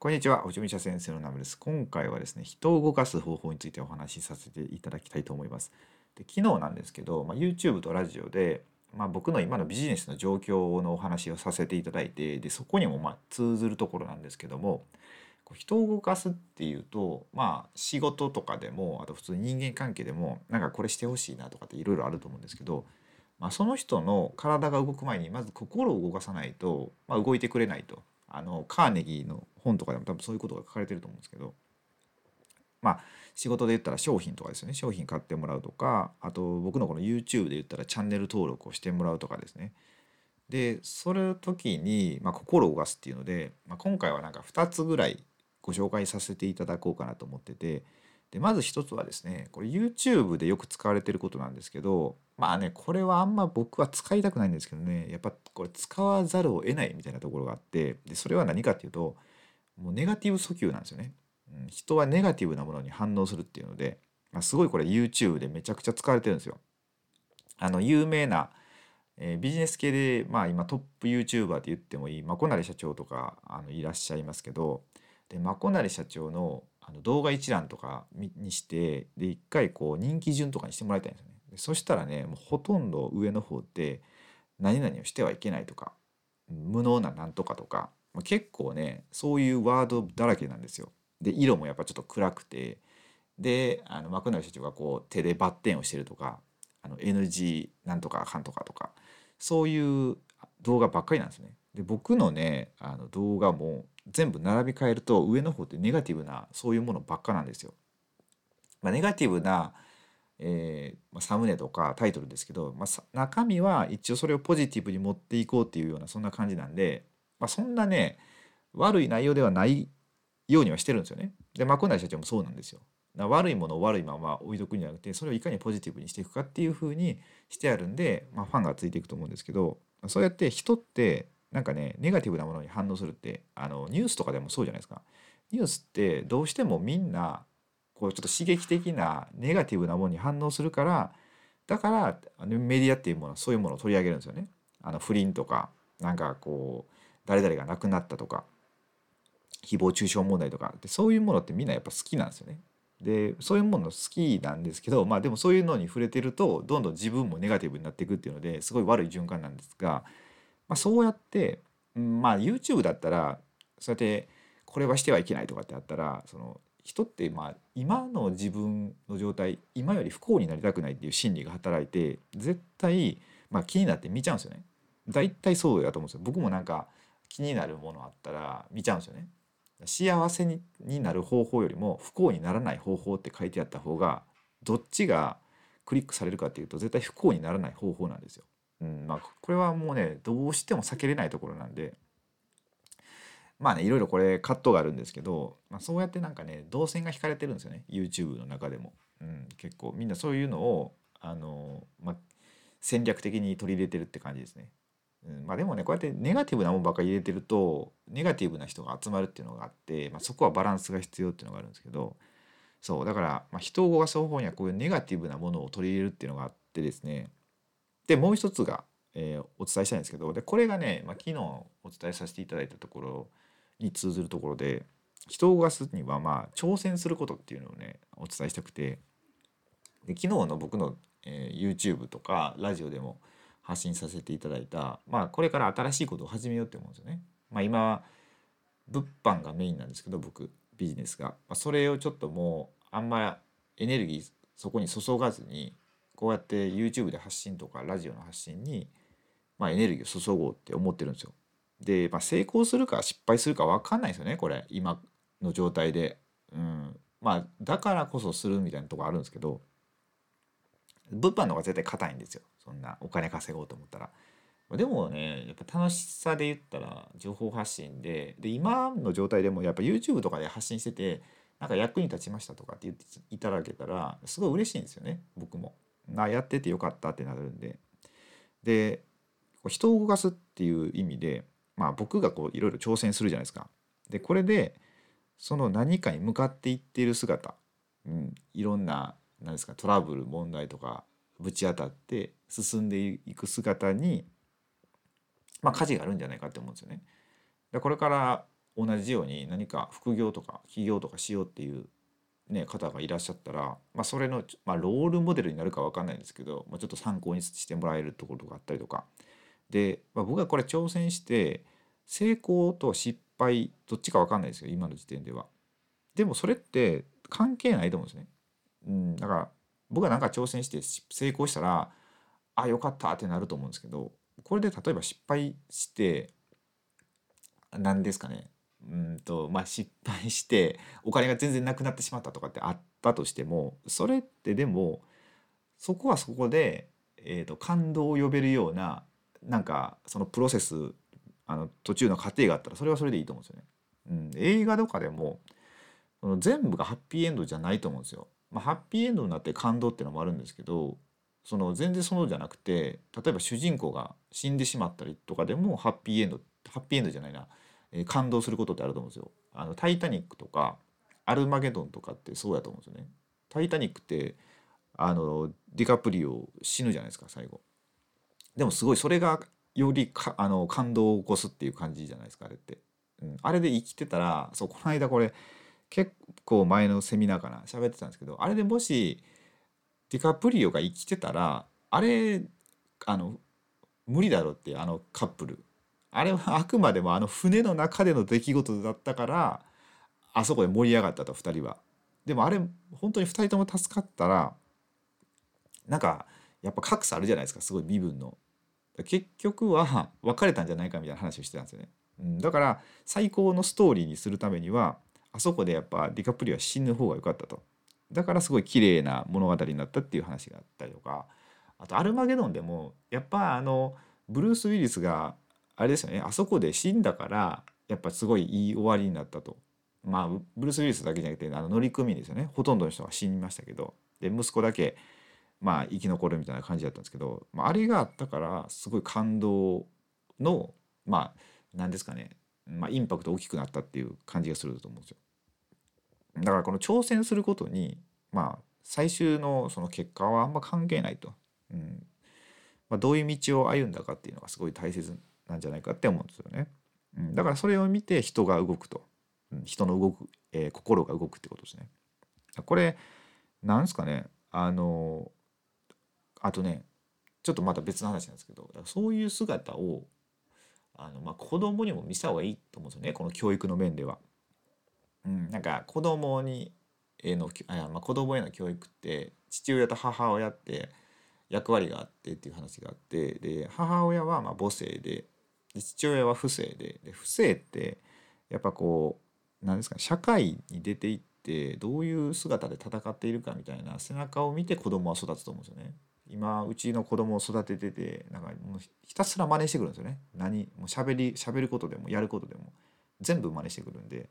こんにちは、おちみちゃ先生のナムです。今回はですね、人を動かす方法についてお話しさせていただきたいと思います。で昨日なんですけど、まあ、YouTube とラジオで、まあ、僕の今のビジネスの状況のお話をさせていただいて、でそこにもま通ずるところなんですけども、人を動かすっていうと、まあ、仕事とかでも、あと普通に人間関係でも、なんかこれしてほしいなとかっていろいろあると思うんですけど、まあ、その人の体が動く前にまず心を動かさないと、まあ、動いてくれないと。あのカーネギーの本とかでも多分そういうことが書かれてると思うんですけどまあ仕事で言ったら商品とかですよね。商品買ってもらうとかあと僕のこの YouTube で言ったらチャンネル登録をしてもらうとかですね。でそれ時に、まあ、心を動かすっていうので、まあ、今回はなんか2つぐらいご紹介させていただこうかなと思っててでまず一つはですねこれ YouTube でよく使われてることなんですけどまあねこれはあんま僕は使いたくないんですけどね。やっぱこれ使わざるを得ないみたいなところがあって。でそれは何かっていうともうネガティブ訴求なんですよね、うん、人はネガティブなものに反応するっていうので、まあ、すごいこれ YouTube でめちゃくちゃ使われてるんですよ。あの有名なえー、ビジネス系で、まあ、今トップ YouTuber って言ってもいいまこなり社長とかあのいらっしゃいますけどでまこなり社長のあの動画一覧とかにしてで一回こう人気順とかにしてもらいたいんですよね。そしたらねもうほとんど上の方って何々をしてはいけないとか無能ななんとかとか結構ねそういうワードだらけなんですよ。で色もやっぱちょっと暗くてであの幕成社長がこう手でバッテンをしてるとかあの NG なんとかかんとかとかそういう動画ばっかりなんですね。で僕のねあの動画も全部並び替えると上の方ってネガティブなそういうものばっかなんですよ。まあ、ネガティブな、えーまあ、サムネとかタイトルですけど、まあ、中身は一応それをポジティブに持っていこうっていうようなそんな感じなんで、まあ、そんなね悪い内容ではないようにはしてるんですよね。で、まあ、小内社長もそうなんですよ。悪いものを悪いまま置いとくんじゃなくてそれをいかにポジティブにしていくかっていうふうにしてあるんで、まあ、ファンがついていくと思うんですけどそうやって人ってなんかねネガティブなものに反応するってあのニュースとかでもそうじゃないですか。ニュースってどうしてもみんなこうちょっと刺激的なネガティブなものに反応するからだからメディアっていうものはそういうものを取り上げるんですよね。あの不倫とかなんかこう誰々が亡くなったとか誹謗中傷問題とかでそういうものってみんなやっぱ好きなんですよね。でそういうもの好きなんですけどまあでもそういうのに触れてるとどんどん自分もネガティブになっていくっていうのですごい悪い循環なんですがまあ、そうやって、まあ YouTube だったらそうやってこれはしてはいけないとかってあったらその人ってまあ今の自分の状態今より不幸になりたくないっていう心理が働いて絶対まあ気になって見ちゃうんですよね。大体そうだと思うんですよ。僕もなんか気になるものあったら見ちゃうんですよね。幸せになる方法よりも不幸にならない方法って書いてあった方がどっちがクリックされるかっていうと絶対不幸にならない方法なんですよ。うんまあ、これはもうねどうしても避けれないところなんでまあねいろいろこれカットがあるんですけど、まあ、そうやってなんかね動線が引かれてるんですよね。YouTube の中でも、うん、結構。みんなそういうのをあの、まあ、戦略的に取り入れてるって感じですね。うん、まあでもねこうやってネガティブなもんばっかり入れてるとネガティブな人が集まるっていうのがあって、まあ、そこはバランスが必要っていうのがあるんですけどそうだから、まあ、人を動かす方法にはこういうネガティブなものを取り入れるっていうのがあってですね。でもう一つが、えー、お伝えしたいんですけどでこれがね、まあ、昨日お伝えさせていただいたところに通ずるところで人を動かすにはまあ挑戦することっていうのをねお伝えしたくてで昨日の僕の、えー、YouTube とかラジオでも発信させていただいた、まあ、これから新しいことを始めようって思うんですよね。まあ、今は物販がメインなんですけど僕ビジネスが、まあ、それをちょっともうあんまエネルギーそこに注がずにこうやって YouTube で発信とかラジオの発信に、まあ、エネルギーを注ごうって思ってるんですよ。で、まあ、成功するか失敗するか分かんないですよねこれ今の状態で。うん、まあだからこそするみたいなとこあるんですけど物販の方が絶対硬いんですよそんなお金稼ごうと思ったら。でもねやっぱ楽しさで言ったら情報発信でで今の状態でもやっぱ YouTube とかで発信しててなんか役に立ちましたとかって言っていただけたらすごい嬉しいんですよね僕も。なやっててよかったってなるんでで人を動かすっていう意味で、まあ、僕がこういろいろ挑戦するじゃないですか。でこれでその何かに向かっていっている姿、うん、いろんな何ですかトラブル問題とかぶち当たって進んでいく姿に、まあ、価値があるんじゃないかって思うんですよね。でこれから同じように何か副業とか起業とかしようっていう、ね、方がいらっしゃったら、まあ、それの、まあ、ロールモデルになるか分かんないんですけど、まあ、ちょっと参考にしてもらえるところとかあったりとかで、まあ、僕はこれ挑戦して成功と失敗どっちか分かんないですよ今の時点では。でもそれって関係ないと思うんですね。うん、だから僕は何か挑戦して成功したらあよかったってなると思うんですけどこれで例えば失敗して何ですかねうんとまあ失敗してお金が全然なくなってしまったとかってあったとしてもそれってでもそこはそこで、えーと、感動を呼べるようななんかそのプロセスあの途中の過程があったらそれはそれでいいと思うんですよね。うん、映画とかでもその全部がハッピーエンドじゃないと思うんですよ。まあ、ハッピーエンドになって感動っていうのもあるんですけどその全然そうじゃなくて例えば主人公が死んでしまったりとかでもハッピーエンドハッピーエンドじゃないな、えー、感動することってあると思うんですよ。あのタイタニックとかアルマゲドンとかってそうやと思うんですよね。タイタニックってあのディカプリオ死ぬじゃないですか最後。でもすごいそれがよりかあの感動を起こすっていう感じじゃないですかあれって。うん、あれで生きてたらそうこの間これ結構前のセミナーかな喋ってたんですけどあれでもしディカプリオが生きてたらあれあの無理だろってあのカップルあれはあくまでもあの船の中での出来事だったからあそこで盛り上がったと2人は。でもあれ本当に2人とも助かったらなんかやっぱ格差あるじゃないですかすごい身分の。結局は別れたんじゃないかみたいな話をしてたんですよね。うん、だから最高のストーリーにするためにはあそこでやっぱディカプリオは死ぬ方が良かったと。だからすごい綺麗な物語になったっていう話があったりとかあと「アルマゲドン」でもやっぱあのブルース・ウィリスがあれですよねあそこで死んだからやっぱすごいいい終わりになったと。まあブルース・ウィリスだけじゃなくてあの乗組員ですよねほとんどの人が死にましたけどで息子だけまあ生き残るみたいな感じだったんですけど、まあ、あれがあったからすごい感動のまあ何ですかね、まあ、インパクト大きくなったっていう感じがすると思うんですよ。だからこの挑戦することにまあ最終のその結果はあんま関係ないと、うんまあ、どういう道を歩んだかっていうのがすごい大切なんじゃないかって思うんですよね。うん、だからそれを見て人が動くと、うん、人の動く、えー、心が動くってことですね。これなんですかねあのあとねちょっとまた別の話なんですけどそういう姿をあの、まあ、子供にも見せた方がいいと思うんですよねこの教育の面では。うん、なんか子供にへのあ、まあ、子供への教育って父親と母親って役割があってっていう話があってで母親はま母性でで父親は不正でで不正ってやっぱこう何ですか、ね、社会に出ていってどういう姿で戦っているかみたいな背中を見て子供は育つと思うんですよね。今うちの子供を育てててなんかもうひたすら真似してくるんですよね。何もう喋り喋ることでもやることでも全部真似してくるんでだか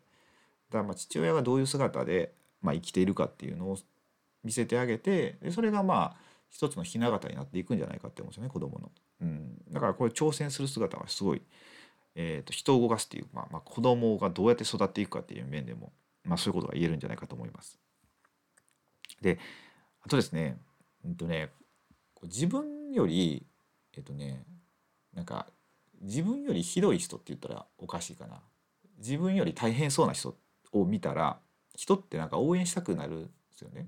らまあ父親がどういう姿で、まあ、生きているかっていうのを見せてあげてでそれがまあ一つのひな形になっていくんじゃないかって思うんですよね子供の。うん、だからこれ挑戦する姿はすごい、えーと、人を動かすっていう、まあ、まあ子供がどうやって育っていくかっていう面でも、まあ、そういうことが言えるんじゃないかと思います。であとですね,、うんとね自分よりえっ、とねなんか自分よりひどい人って言ったらおかしいかな自分より大変そうな人を見たら人ってなんか応援したくなるんですよね。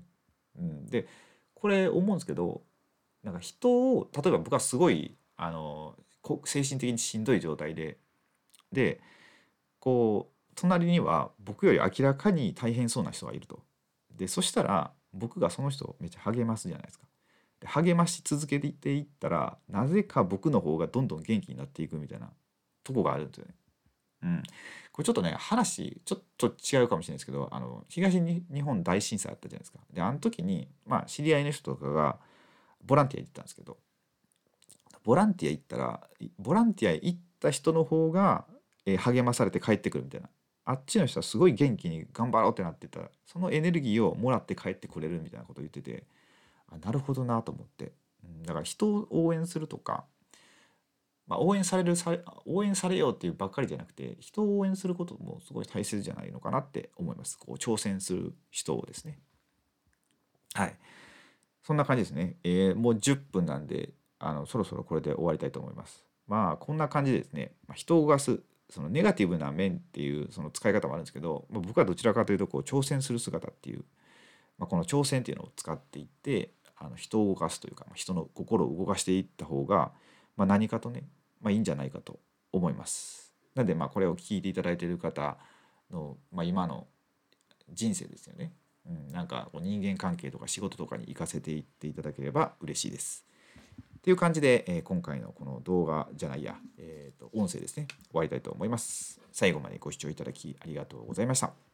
うん、でこれ思うんですけどなんか人を例えば僕はすごいあの精神的にしんどい状態ででこう隣には僕より明らかに大変そうな人がいると。でそしたら僕がその人をめっちゃ励ますじゃないですか。で励まし続けていったらなぜか僕の方がどんどん元気になっていくみたいなとこがあるんですよね。うん、これちょっとね話ちょっと違うかもしれないですけどあの東日本大震災あったじゃないですか。であの時にまあ知り合いの人とかがボランティア行ったんですけどボランティア行ったらボランティア行った人の方が、え励まされて帰ってくるみたいなあっちの人はすごい元気に頑張ろうってなってたらそのエネルギーをもらって帰ってくれるみたいなことを言っててあなるほどなと思って、うん、だから人を応援するとかまあ、応援されるさ応援されようっていうばっかりじゃなくて人を応援することもすごい大切じゃないのかなって思います。こう挑戦する人をですね。はい。そんな感じですね、えー、もう10分なんであのそろそろこれで終わりたいと思います。まあこんな感じでですね、まあ、人を動かすそのネガティブな面っていうその使い方もあるんですけど、まあ、僕はどちらかというとこう挑戦する姿っていう、まあ、この挑戦っていうのを使っていってあの人を動かすというか人の心を動かしていった方が、まあ、何かとね、まあ、いいんじゃないかと思います。なんでまあこれを聞いていただいている方の、まあ、今の人生ですよね、うん、なんかこう人間関係とか仕事とかに生かせていっていただければ嬉しいです。という感じで、えー、今回のこの動画じゃないや、えーと、音声ですね終わりたいと思います。最後までご視聴いただきありがとうございました。